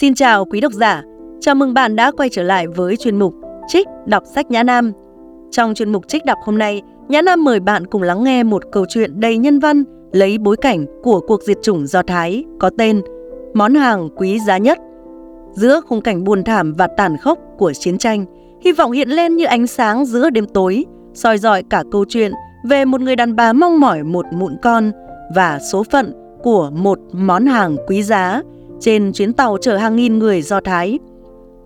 Xin chào quý độc giả, chào mừng bạn đã quay trở lại với chuyên mục Trích đọc sách Nhã Nam. Trong chuyên mục Trích đọc hôm nay, Nhã Nam mời bạn cùng lắng nghe một câu chuyện đầy nhân văn lấy bối cảnh của cuộc diệt chủng Do Thái có tên Món hàng quý giá nhất. Giữa khung cảnh buồn thảm và tàn khốc của chiến tranh, hy vọng hiện lên như ánh sáng giữa đêm tối, soi dọi cả câu chuyện về một người đàn bà mong mỏi một mụn con và số phận của một món hàng quý giá trên chuyến tàu chở hàng nghìn người Do Thái.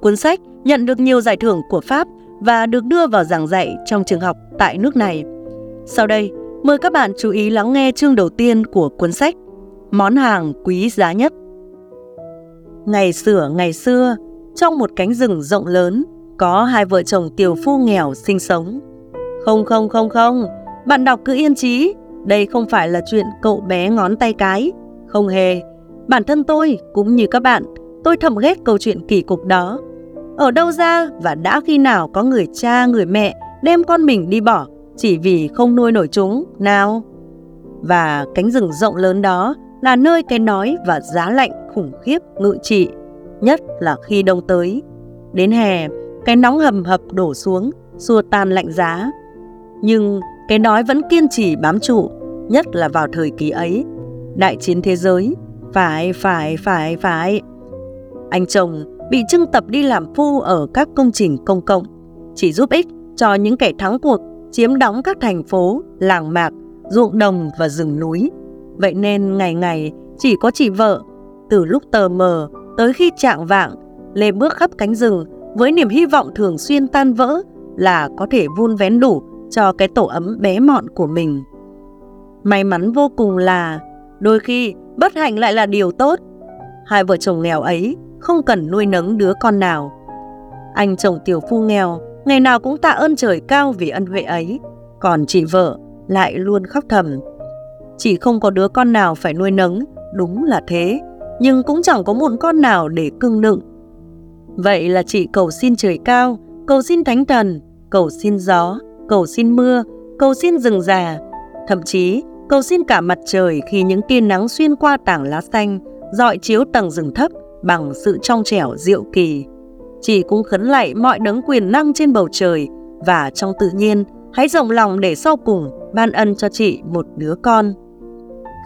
Cuốn sách nhận được nhiều giải thưởng của Pháp và được đưa vào giảng dạy trong trường học tại nước này. Sau đây, mời các bạn chú ý lắng nghe chương đầu tiên của cuốn sách Món hàng quý giá nhất. Ngày xưa ngày xưa, trong một cánh rừng rộng lớn, có hai vợ chồng tiểu phu nghèo sinh sống. Không không không không, bạn đọc cứ yên trí, đây không phải là chuyện cậu bé ngón tay cái. Không hề, bản thân tôi cũng như các bạn, tôi thầm ghét câu chuyện kỳ cục đó. Ở đâu ra và đã khi nào có người cha, người mẹ đem con mình đi bỏ chỉ vì không nuôi nổi chúng, nào? Và cánh rừng rộng lớn đó là nơi cái nói và giá lạnh khủng khiếp ngự trị, nhất là khi đông tới. Đến hè, cái nóng hầm hập đổ xuống, xua tan lạnh giá. Nhưng cái đói vẫn kiên trì bám trụ, nhất là vào thời kỳ ấy. Đại chiến thế giới, phải, phải, phải, phải. Anh chồng bị trưng tập đi làm phu ở các công trình công cộng, chỉ giúp ích cho những kẻ thắng cuộc chiếm đóng các thành phố, làng mạc, ruộng đồng và rừng núi. Vậy nên ngày ngày chỉ có chị vợ, từ lúc tờ mờ tới khi trạng vạng, lê bước khắp cánh rừng với niềm hy vọng thường xuyên tan vỡ là có thể vun vén đủ cho cái tổ ấm bé mọn của mình. May mắn vô cùng là đôi khi bất hạnh lại là điều tốt. Hai vợ chồng nghèo ấy không cần nuôi nấng đứa con nào. Anh chồng tiểu phu nghèo ngày nào cũng tạ ơn trời cao vì ân huệ ấy, còn chị vợ lại luôn khóc thầm. Chỉ không có đứa con nào phải nuôi nấng, đúng là thế, nhưng cũng chẳng có một con nào để cưng nựng. Vậy là chị cầu xin trời cao, cầu xin thánh thần, cầu xin gió, cầu xin mưa, cầu xin rừng già, thậm chí cầu xin cả mặt trời khi những tia nắng xuyên qua tảng lá xanh, dọi chiếu tầng rừng thấp bằng sự trong trẻo diệu kỳ. Chị cũng khấn lạy mọi đấng quyền năng trên bầu trời và trong tự nhiên hãy rộng lòng để sau cùng ban ân cho chị một đứa con.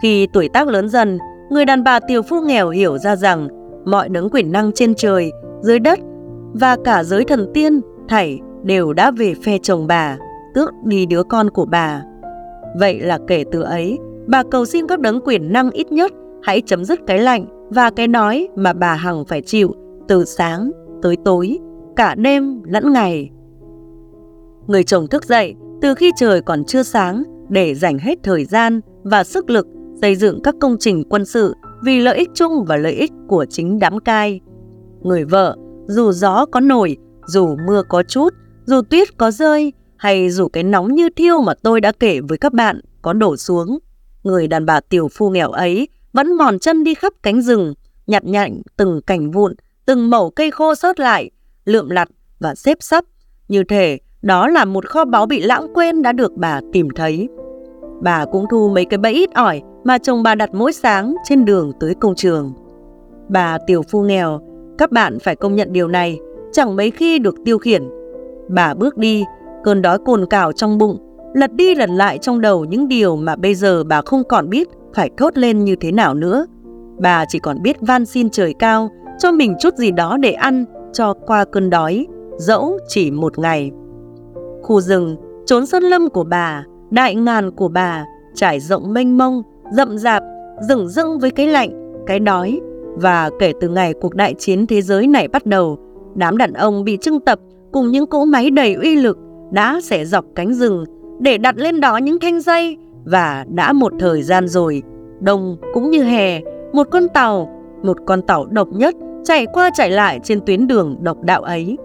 Khi tuổi tác lớn dần, người đàn bà tiểu phu nghèo hiểu ra rằng mọi đấng quyền năng trên trời, dưới đất và cả giới thần tiên thảy đều đã về phe chồng bà, tước đi đứa con của bà. Vậy là kể từ ấy, bà cầu xin các đấng quyền năng ít nhất hãy chấm dứt cái lạnh và cái nói mà bà Hằng phải chịu từ sáng tới tối, cả đêm lẫn ngày. Người chồng thức dậy từ khi trời còn chưa sáng để dành hết thời gian và sức lực xây dựng các công trình quân sự vì lợi ích chung và lợi ích của chính đám cai. Người vợ, dù gió có nổi, dù mưa có chút, dù tuyết có rơi, hay dù cái nóng như thiêu mà tôi đã kể với các bạn có đổ xuống, người đàn bà tiểu phu nghèo ấy vẫn mòn chân đi khắp cánh rừng, nhặt nhạnh từng cành vụn, từng mẩu cây khô sót lại, lượm lặt và xếp sắp, như thể đó là một kho báu bị lãng quên đã được bà tìm thấy. Bà cũng thu mấy cái bẫy ít ỏi mà chồng bà đặt mỗi sáng trên đường tới công trường. Bà tiểu phu nghèo, các bạn phải công nhận điều này, chẳng mấy khi được tiêu khiển. Bà bước đi, cơn đói cồn cào trong bụng, lật đi lật lại trong đầu những điều mà bây giờ bà không còn biết phải thốt lên như thế nào nữa. Bà chỉ còn biết van xin trời cao cho mình chút gì đó để ăn cho qua cơn đói, dẫu chỉ một ngày. Khu rừng, trốn sơn lâm của bà, đại ngàn của bà, trải rộng mênh mông, rậm rạp, rừng rưng với cái lạnh, cái đói. Và kể từ ngày cuộc đại chiến thế giới này bắt đầu, đám đàn ông bị trưng tập cùng những cỗ máy đầy uy lực đã xẻ dọc cánh rừng để đặt lên đó những thanh dây và đã một thời gian rồi, đông cũng như hè, một con tàu, một con tàu độc nhất chạy qua chạy lại trên tuyến đường độc đạo ấy.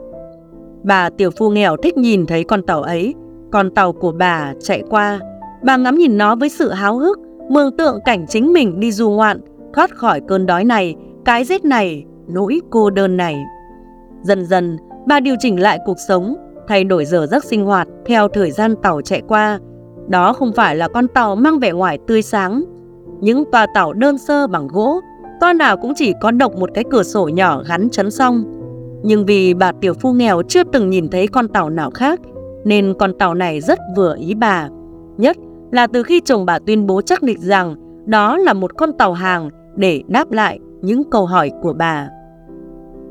Bà tiểu phu nghèo thích nhìn thấy con tàu ấy, con tàu của bà chạy qua. Bà ngắm nhìn nó với sự háo hức, mường tượng cảnh chính mình đi du ngoạn, thoát khỏi cơn đói này, cái rét này, nỗi cô đơn này. Dần dần, bà điều chỉnh lại cuộc sống, thay đổi giờ giấc sinh hoạt theo thời gian tàu chạy qua. Đó không phải là con tàu mang vẻ ngoài tươi sáng. Những toa tàu đơn sơ bằng gỗ toa nào cũng chỉ có độc một cái cửa sổ nhỏ gắn chấn song. Nhưng vì bà tiểu phu nghèo chưa từng nhìn thấy con tàu nào khác, nên con tàu này rất vừa ý bà. Nhất là từ khi chồng bà tuyên bố chắc định rằng đó là một con tàu hàng để đáp lại những câu hỏi của bà.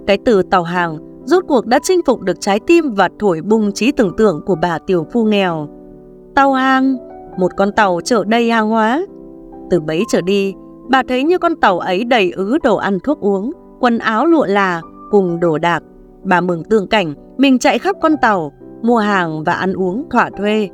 Cái từ tàu hàng rốt cuộc đã chinh phục được trái tim và thổi bùng trí tưởng tượng của bà tiểu phu nghèo. Tàu hàng, một con tàu chở đầy hàng hóa. Từ bấy trở đi, bà thấy như con tàu ấy đầy ứ đồ ăn thuốc uống, quần áo lụa là cùng đồ đạc. Bà mừng tượng cảnh mình chạy khắp con tàu, mua hàng và ăn uống thỏa thuê.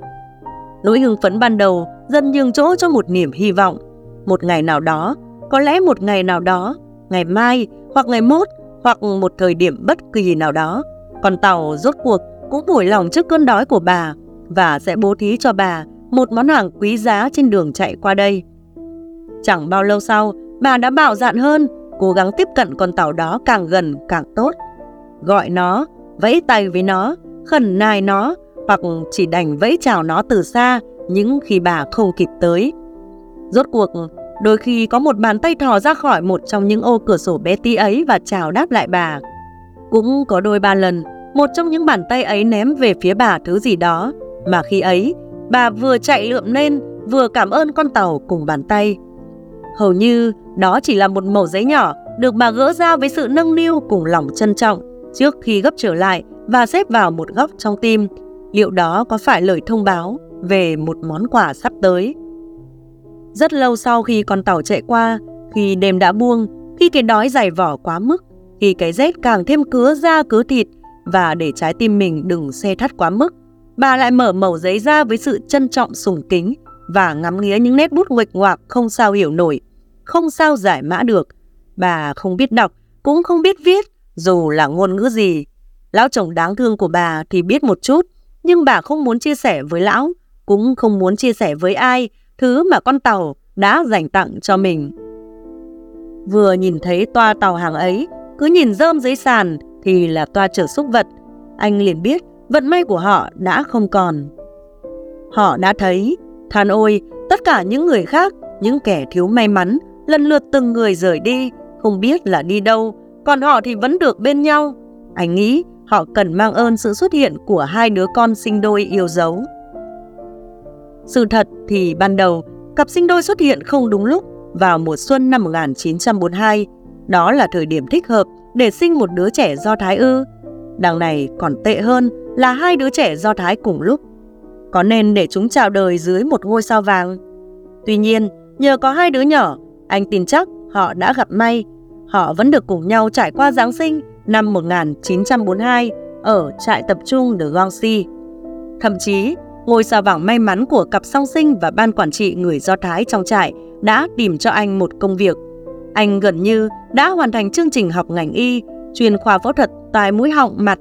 Nỗi hưng phấn ban đầu dần nhường chỗ cho một niềm hy vọng. Một ngày nào đó, có lẽ một ngày nào đó, ngày mai hoặc ngày mốt hoặc một thời điểm bất kỳ nào đó, con tàu rốt cuộc cũng vui lòng trước cơn đói của bà và sẽ bố thí cho bà một món hàng quý giá trên đường chạy qua đây. Chẳng bao lâu sau, bà đã bạo dạn hơn, cố gắng tiếp cận con tàu đó càng gần càng tốt. Gọi nó, vẫy tay với nó, khẩn nài nó, hoặc chỉ đành vẫy chào nó từ xa những khi bà không kịp tới. Rốt cuộc, đôi khi có một bàn tay thò ra khỏi một trong những ô cửa sổ bé tí ấy và chào đáp lại bà. Cũng có đôi ba lần, một trong những bàn tay ấy ném về phía bà thứ gì đó, mà khi ấy, bà vừa chạy lượm lên, vừa cảm ơn con tàu cùng bàn tay. Hầu như đó chỉ là một mẩu giấy nhỏ được bà gỡ ra với sự nâng niu cùng lòng trân trọng trước khi gấp trở lại và xếp vào một góc trong tim. Liệu đó có phải lời thông báo về một món quà sắp tới? Rất lâu sau khi con tàu chạy qua, khi đêm đã buông, khi cái đói dày vỏ quá mức, khi cái rét càng thêm cứa da cứa thịt và để trái tim mình đừng xe thắt quá mức, bà lại mở mẩu giấy ra với sự trân trọng sùng kính và ngắm nghía những nét bút nguệch ngoạc không sao hiểu nổi, không sao giải mã được. Bà không biết đọc, cũng không biết viết, dù là ngôn ngữ gì. Lão chồng đáng thương của bà thì biết một chút, nhưng bà không muốn chia sẻ với lão, cũng không muốn chia sẻ với ai thứ mà con tàu đã dành tặng cho mình. Vừa nhìn thấy toa tàu hàng ấy, cứ nhìn rơm dưới sàn thì là toa chở xúc vật. Anh liền biết vận may của họ đã không còn. Họ đã thấy, than ôi, tất cả những người khác, những kẻ thiếu may mắn, lần lượt từng người rời đi, không biết là đi đâu, còn họ thì vẫn được bên nhau. Anh nghĩ họ cần mang ơn sự xuất hiện của hai đứa con sinh đôi yêu dấu. Sự thật thì ban đầu, cặp sinh đôi xuất hiện không đúng lúc vào mùa xuân năm 1942. Đó là thời điểm thích hợp để sinh một đứa trẻ do thái ư. Đằng này còn tệ hơn là hai đứa trẻ do thái cùng lúc. Có nên để chúng chào đời dưới một ngôi sao vàng? Tuy nhiên, nhờ có hai đứa nhỏ, anh tin chắc họ đã gặp may. Họ vẫn được cùng nhau trải qua Giáng sinh năm 1942 ở trại tập trung de Gongsi. Thậm chí, ngôi sao vàng may mắn của cặp song sinh và ban quản trị người Do Thái trong trại đã tìm cho anh một công việc. Anh gần như đã hoàn thành chương trình học ngành y, chuyên khoa phẫu thuật tai mũi họng mặt.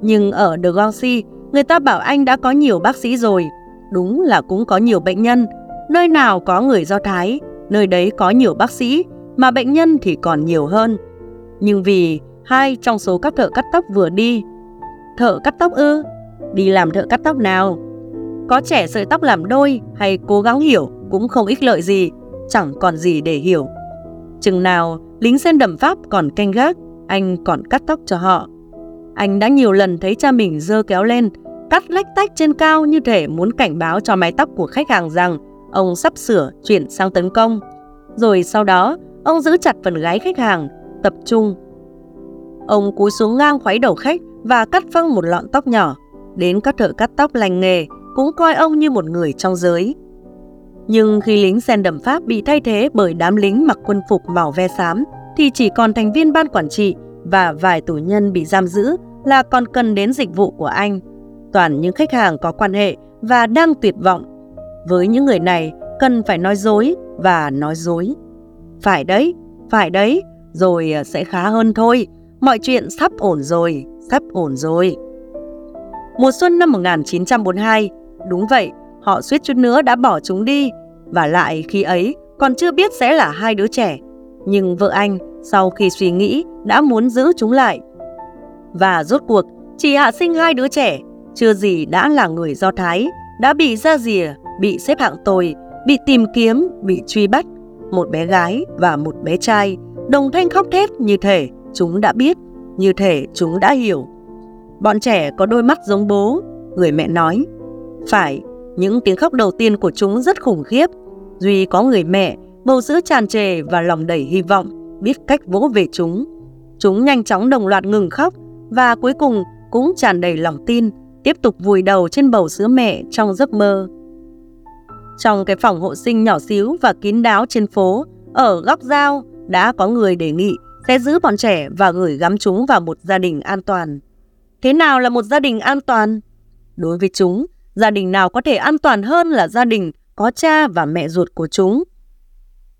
Nhưng ở De Gongsi, người ta bảo anh đã có nhiều bác sĩ rồi. Đúng là cũng có nhiều bệnh nhân. Nơi nào có người Do Thái, nơi đấy có nhiều bác sĩ, mà bệnh nhân thì còn nhiều hơn. Nhưng vì hai trong số các thợ cắt tóc vừa đi, thợ cắt tóc ư? Đi làm thợ cắt tóc nào? Có trẻ sợi tóc làm đôi hay cố gắng hiểu cũng không ích lợi gì, chẳng còn gì để hiểu. Chừng nào lính sen đầm Pháp còn canh gác, anh còn cắt tóc cho họ. Anh đã nhiều lần thấy cha mình dơ kéo lên, cắt lách tách trên cao như thể muốn cảnh báo cho mái tóc của khách hàng rằng ông sắp sửa chuyển sang tấn công. Rồi sau đó, ông giữ chặt phần gái khách hàng, tập trung. Ông cúi xuống ngang khuấy đầu khách và cắt phăng một lọn tóc nhỏ. Đến các thợ cắt tóc lành nghề cũng coi ông như một người trong giới. Nhưng khi lính sen đầm Pháp bị thay thế bởi đám lính mặc quân phục màu ve xám, thì chỉ còn thành viên ban quản trị và vài tù nhân bị giam giữ là còn cần đến dịch vụ của anh. Toàn những khách hàng có quan hệ và đang tuyệt vọng. Với những người này, cần phải nói dối và nói dối. Phải đấy, phải đấy, rồi ờ, sẽ khá hơn thôi. Mọi chuyện sắp ổn rồi, sắp ổn rồi. Mùa xuân năm 1942, Đúng vậy, họ suýt chút nữa đã bỏ chúng đi. Và lại khi ấy còn chưa biết sẽ là hai đứa trẻ. Nhưng vợ anh sau khi suy nghĩ đã muốn giữ chúng lại. Và rốt cuộc chị hạ sinh hai đứa trẻ, chưa gì đã là người Do Thái, đã bị ra rìa, bị xếp hạng tồi, bị tìm kiếm, bị truy bắt. Một bé gái và một bé trai, đồng thanh khóc thét như thể chúng đã biết, như thể chúng đã hiểu. Bọn trẻ có đôi mắt giống bố, người mẹ nói. Phải, những tiếng khóc đầu tiên của chúng rất khủng khiếp. Duy có người mẹ, bầu sữa tràn trề và lòng đầy hy vọng, biết cách vỗ về chúng. Chúng nhanh chóng đồng loạt ngừng khóc và cuối cùng cũng tràn đầy lòng tin, tiếp tục vùi đầu trên bầu sữa mẹ trong giấc mơ. Trong cái phòng hộ sinh nhỏ xíu và kín đáo trên phố, ở góc giao, đã có người đề nghị sẽ giữ bọn trẻ và gửi gắm chúng vào một gia đình an toàn. Thế nào là một gia đình an toàn? Đối với chúng, gia đình nào có thể an toàn hơn là gia đình có cha và mẹ ruột của chúng.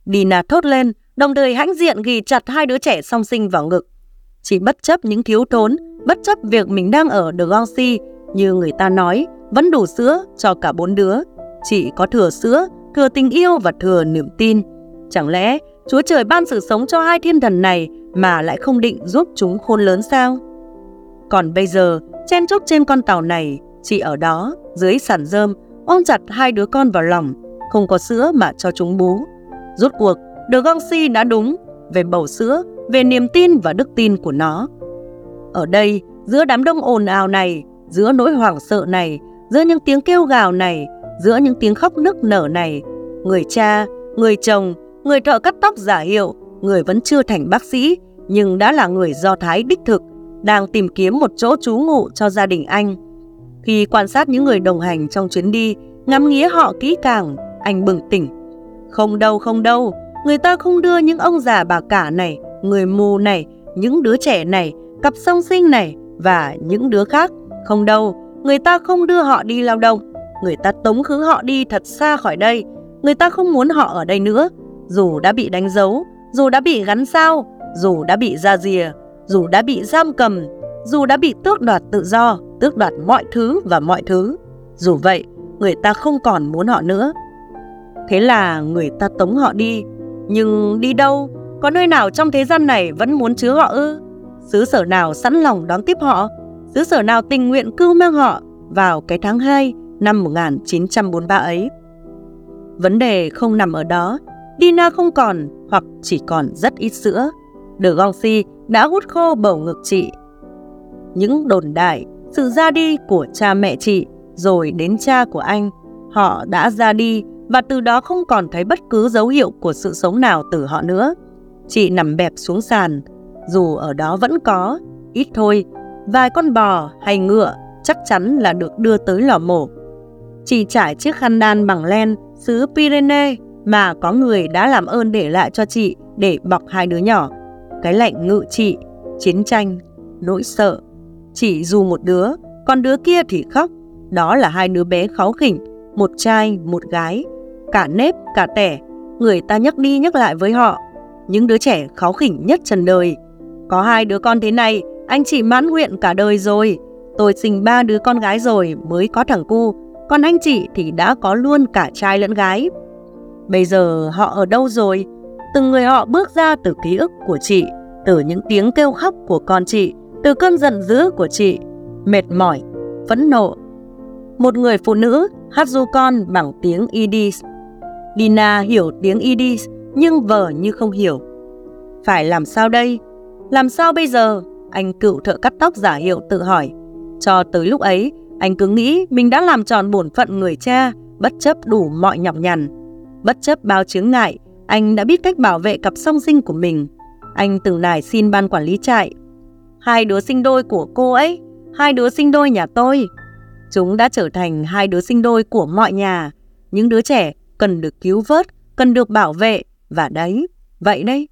Dina thốt lên, đồng thời hãnh diện ghi chặt hai đứa trẻ song sinh vào ngực. Chỉ bất chấp những thiếu thốn, bất chấp việc mình đang ở The Gonsi, như người ta nói, vẫn đủ sữa cho cả bốn đứa. Chị có thừa sữa, thừa tình yêu và thừa niềm tin. Chẳng lẽ Chúa Trời ban sự sống cho hai thiên thần này mà lại không định giúp chúng khôn lớn sao? Còn bây giờ, chen chúc trên con tàu này, chị ở đó, dưới sàn rơm, ôm chặt hai đứa con vào lòng, không có sữa mà cho chúng bú. Rốt cuộc, The Gongsi đã đúng về bầu sữa, về niềm tin và đức tin của nó. Ở đây, giữa đám đông ồn ào này, giữa nỗi hoảng sợ này, giữa những tiếng kêu gào này, giữa những tiếng khóc nức nở này, người cha, người chồng, người thợ cắt tóc giả hiệu, người vẫn chưa thành bác sĩ, nhưng đã là người Do Thái đích thực, đang tìm kiếm một chỗ trú ngụ cho gia đình anh. Khi quan sát những người đồng hành trong chuyến đi, ngắm nghía họ kỹ càng, anh bừng tỉnh. Không đâu, không đâu, người ta không đưa những ông già bà cả này, người mù này, những đứa trẻ này, cặp song sinh này và những đứa khác. Không đâu, người ta không đưa họ đi lao động. Người ta tống khứ họ đi thật xa khỏi đây. Người ta không muốn họ ở đây nữa. Dù đã bị đánh dấu, dù đã bị gắn sao, dù đã bị ra rìa, dù đã bị giam cầm, dù đã bị tước đoạt tự do, tước đoạt mọi thứ và mọi thứ. Dù vậy, người ta không còn muốn họ nữa. Thế là người ta tống họ đi. Nhưng đi đâu? Có nơi nào trong thế gian này vẫn muốn chứa họ ư? Xứ sở nào sẵn lòng đón tiếp họ? Xứ sở nào tình nguyện cưu mang họ vào cái tháng 2 năm 1943 ấy? Vấn đề không nằm ở đó. Dina không còn hoặc chỉ còn rất ít sữa. De Gongsi đã hút khô bầu ngực chị. Những đồn đại, sự ra đi của cha mẹ chị rồi đến cha của anh, họ đã ra đi và từ đó không còn thấy bất cứ dấu hiệu của sự sống nào từ họ nữa. Chị nằm bẹp xuống sàn, dù ở đó vẫn có, ít thôi, vài con bò hay ngựa chắc chắn là được đưa tới lò mổ. Chị trải chiếc khăn đan bằng len xứ Pyrenees mà có người đã làm ơn để lại cho chị để bọc hai đứa nhỏ. Cái lạnh ngự chị, chiến tranh, nỗi sợ. Chỉ dù một đứa, còn đứa kia thì khóc. Đó là hai đứa bé kháu khỉnh, một trai, một gái. Cả nếp, cả tẻ, người ta nhắc đi nhắc lại với họ. Những đứa trẻ kháu khỉnh nhất trần đời. Có hai đứa con thế này, anh chị mãn nguyện cả đời rồi. Tôi sinh ba đứa con gái rồi mới có thằng cu, còn anh chị thì đã có luôn cả trai lẫn gái. Bây giờ họ ở đâu rồi? Từng người họ bước ra từ ký ức của chị, từ những tiếng kêu khóc của con chị, từ cơn giận dữ của chị, mệt mỏi, phẫn nộ. Một người phụ nữ hát du con bằng tiếng Yiddish. Dina hiểu tiếng Yiddish nhưng vờ như không hiểu. Phải làm sao đây? Làm sao bây giờ? Anh cựu thợ cắt tóc giả hiệu tự hỏi. Cho tới lúc ấy, anh cứ nghĩ mình đã làm tròn bổn phận người cha, bất chấp đủ mọi nhọc nhằn. Bất chấp bao chướng ngại, anh đã biết cách bảo vệ cặp song sinh của mình. Anh từng nài xin ban quản lý trại. Hai đứa sinh đôi của cô ấy, hai đứa sinh đôi nhà tôi. Chúng đã trở thành hai đứa sinh đôi của mọi nhà. Những đứa trẻ cần được cứu vớt, cần được bảo vệ. Và đấy, vậy đấy.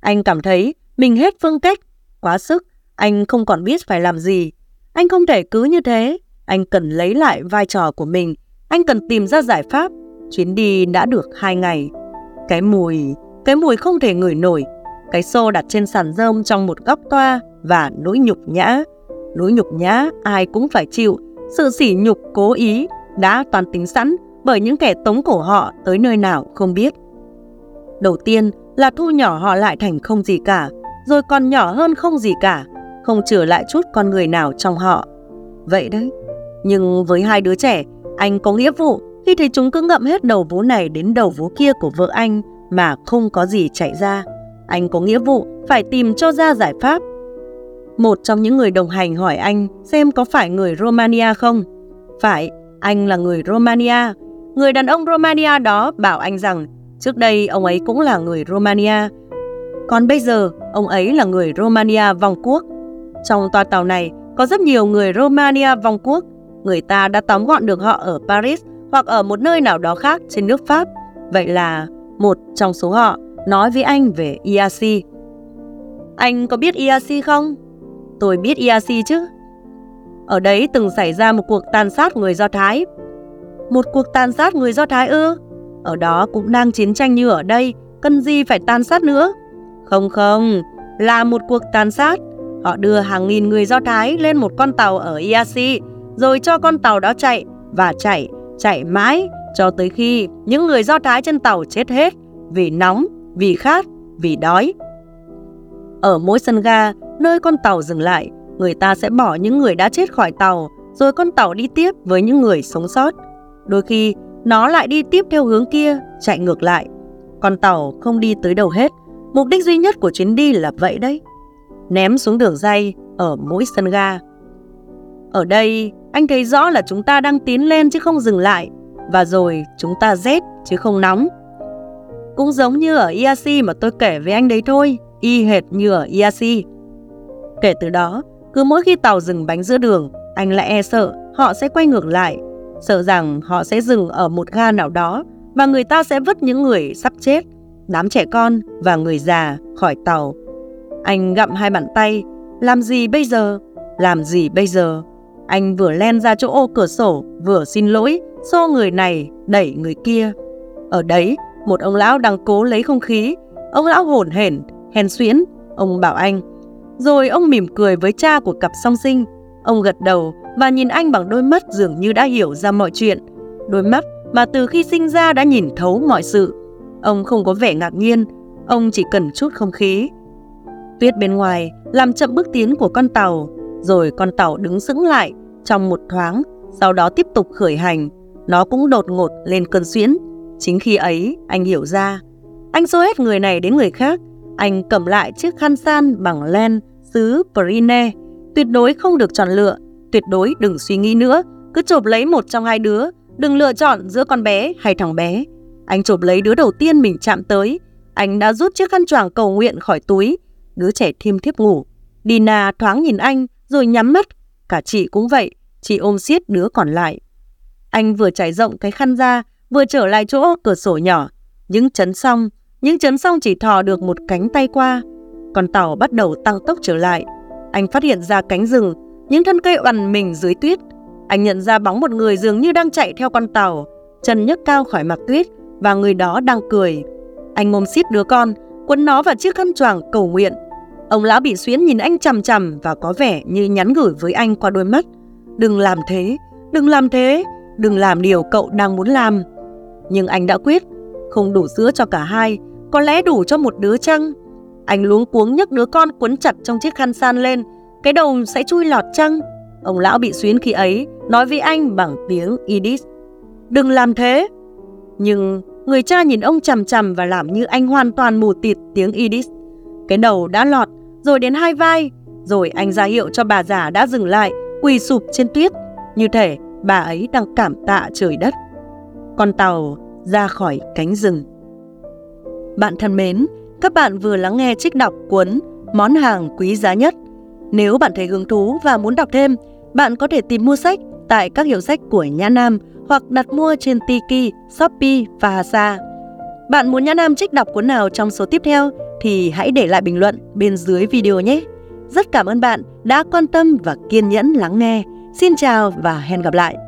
Anh cảm thấy mình hết phương cách, quá sức. Anh không còn biết phải làm gì. Anh không thể cứ như thế. Anh cần lấy lại vai trò của mình. Anh cần tìm ra giải pháp. Chuyến đi đã được hai ngày. Cái mùi, cái mùi không thể ngửi nổi. Cái xô đặt trên sàn rơm trong một góc toa và nỗi nhục nhã. Nỗi nhục nhã ai cũng phải chịu. Sự sỉ nhục cố ý đã toàn tính sẵn bởi những kẻ tống cổ họ tới nơi nào không biết. Đầu tiên là thu nhỏ họ lại thành không gì cả, rồi còn nhỏ hơn không gì cả, không trở lại chút con người nào trong họ. Vậy đấy. Nhưng với hai đứa trẻ, anh có nghĩa vụ khi thấy chúng cứ ngậm hết đầu vú này đến đầu vú kia của vợ anh mà không có gì chạy ra anh có nghĩa vụ phải tìm cho ra giải pháp. Một trong những người đồng hành hỏi anh xem có phải người Romania không. Phải, anh là người Romania. Người đàn ông Romania đó bảo anh rằng trước đây ông ấy cũng là người Romania. Còn bây giờ, ông ấy là người Romania vòng quốc. Trong toa tàu này có rất nhiều người Romania vòng quốc. Người ta đã tóm gọn được họ ở Paris hoặc ở một nơi nào đó khác trên nước Pháp. Vậy là một trong số họ nói với anh về IAC. Anh có biết IAC không? Tôi biết IAC chứ. Ở đấy từng xảy ra một cuộc tàn sát người Do Thái. Một cuộc tàn sát người Do Thái ư? Ở đó cũng đang chiến tranh như ở đây, cần gì phải tàn sát nữa? Không không, là một cuộc tàn sát. Họ đưa hàng nghìn người Do Thái lên một con tàu ở IAC, rồi cho con tàu đó chạy và chạy, chạy mãi cho tới khi những người Do Thái trên tàu chết hết vì nóng, vì khát, vì đói. Ở mỗi sân ga, nơi con tàu dừng lại, người ta sẽ bỏ những người đã chết khỏi tàu, rồi con tàu đi tiếp với những người sống sót. Đôi khi, nó lại đi tiếp theo hướng kia, chạy ngược lại. Con tàu không đi tới đâu hết. Mục đích duy nhất của chuyến đi là vậy đấy. Ném xuống đường dây ở mỗi sân ga. Ở đây, anh thấy rõ là chúng ta đang tiến lên chứ không dừng lại. Và rồi chúng ta rét chứ không nóng. Cũng giống như ở IAC mà tôi kể với anh đấy thôi, y hệt như ở IAC. Kể từ đó, cứ mỗi khi tàu dừng bánh giữa đường, anh lại e sợ họ sẽ quay ngược lại, sợ rằng họ sẽ dừng ở một ga nào đó và người ta sẽ vứt những người sắp chết, đám trẻ con và người già khỏi tàu. Anh gặm hai bàn tay, làm gì bây giờ? Làm gì bây giờ? Anh vừa len ra chỗ ô cửa sổ, vừa xin lỗi, xô người này, đẩy người kia. Ở đấy, một ông lão đang cố lấy không khí. Ông lão hổn hển, hèn xuyến. Ông bảo anh. Rồi ông mỉm cười với cha của cặp song sinh. Ông gật đầu và nhìn anh bằng đôi mắt dường như đã hiểu ra mọi chuyện. Đôi mắt mà từ khi sinh ra đã nhìn thấu mọi sự. Ông không có vẻ ngạc nhiên, ông chỉ cần chút không khí. Tuyết bên ngoài làm chậm bước tiến của con tàu, rồi con tàu đứng sững lại trong một thoáng, sau đó tiếp tục khởi hành. Nó cũng đột ngột lên cơn xuyến. Chính khi ấy, anh hiểu ra. Anh xô hết người này đến người khác. Anh cầm lại chiếc khăn san bằng len xứ Prine. Tuyệt đối không được chọn lựa. Tuyệt đối đừng suy nghĩ nữa. Cứ chộp lấy một trong hai đứa. Đừng lựa chọn giữa con bé hay thằng bé. Anh chộp lấy đứa đầu tiên mình chạm tới. Anh đã rút chiếc khăn choàng cầu nguyện khỏi túi. Đứa trẻ thiêm thiếp ngủ. Dina thoáng nhìn anh rồi nhắm mắt. Cả chị cũng vậy. Chị ôm siết đứa còn lại. Anh vừa trải rộng cái khăn ra vừa trở lại chỗ cửa sổ nhỏ. Những chấn xong, những chấn xong chỉ thò được một cánh tay qua. Con tàu bắt đầu tăng tốc trở lại. Anh phát hiện ra cánh rừng, những thân cây oằn mình dưới tuyết. Anh nhận ra bóng một người dường như đang chạy theo con tàu, chân nhấc cao khỏi mặt tuyết và người đó đang cười. Anh mồm xít đứa con, quấn nó vào chiếc khăn choàng cầu nguyện. Ông lão bị xuyến nhìn anh chằm chằm và có vẻ như nhắn gửi với anh qua đôi mắt. Đừng làm thế, đừng làm thế, đừng làm điều cậu đang muốn làm. Nhưng anh đã quyết, không đủ sữa cho cả hai, có lẽ đủ cho một đứa chăng? Anh luống cuống nhấc đứa con quấn chặt trong chiếc khăn san lên, cái đầu sẽ chui lọt chăng? Ông lão bị xuyến khi ấy, nói với anh bằng tiếng Yiddish. Đừng làm thế. Nhưng người cha nhìn ông chằm chằm và làm như anh hoàn toàn mù tịt tiếng Yiddish. Cái đầu đã lọt, rồi đến hai vai, rồi anh ra hiệu cho bà già đã dừng lại, quỳ sụp trên tuyết. Như thể bà ấy đang cảm tạ trời đất. Con tàu ra khỏi cánh rừng. Bạn thân mến, các bạn vừa lắng nghe trích đọc cuốn Món hàng quý giá nhất. Nếu bạn thấy hứng thú và muốn đọc thêm, bạn có thể tìm mua sách tại các hiệu sách của Nhã Nam hoặc đặt mua trên Tiki, Shopee và Hasa. Bạn muốn Nhã Nam trích đọc cuốn nào trong số tiếp theo thì hãy để lại bình luận bên dưới video nhé. Rất cảm ơn bạn đã quan tâm và kiên nhẫn lắng nghe. Xin chào và hẹn gặp lại!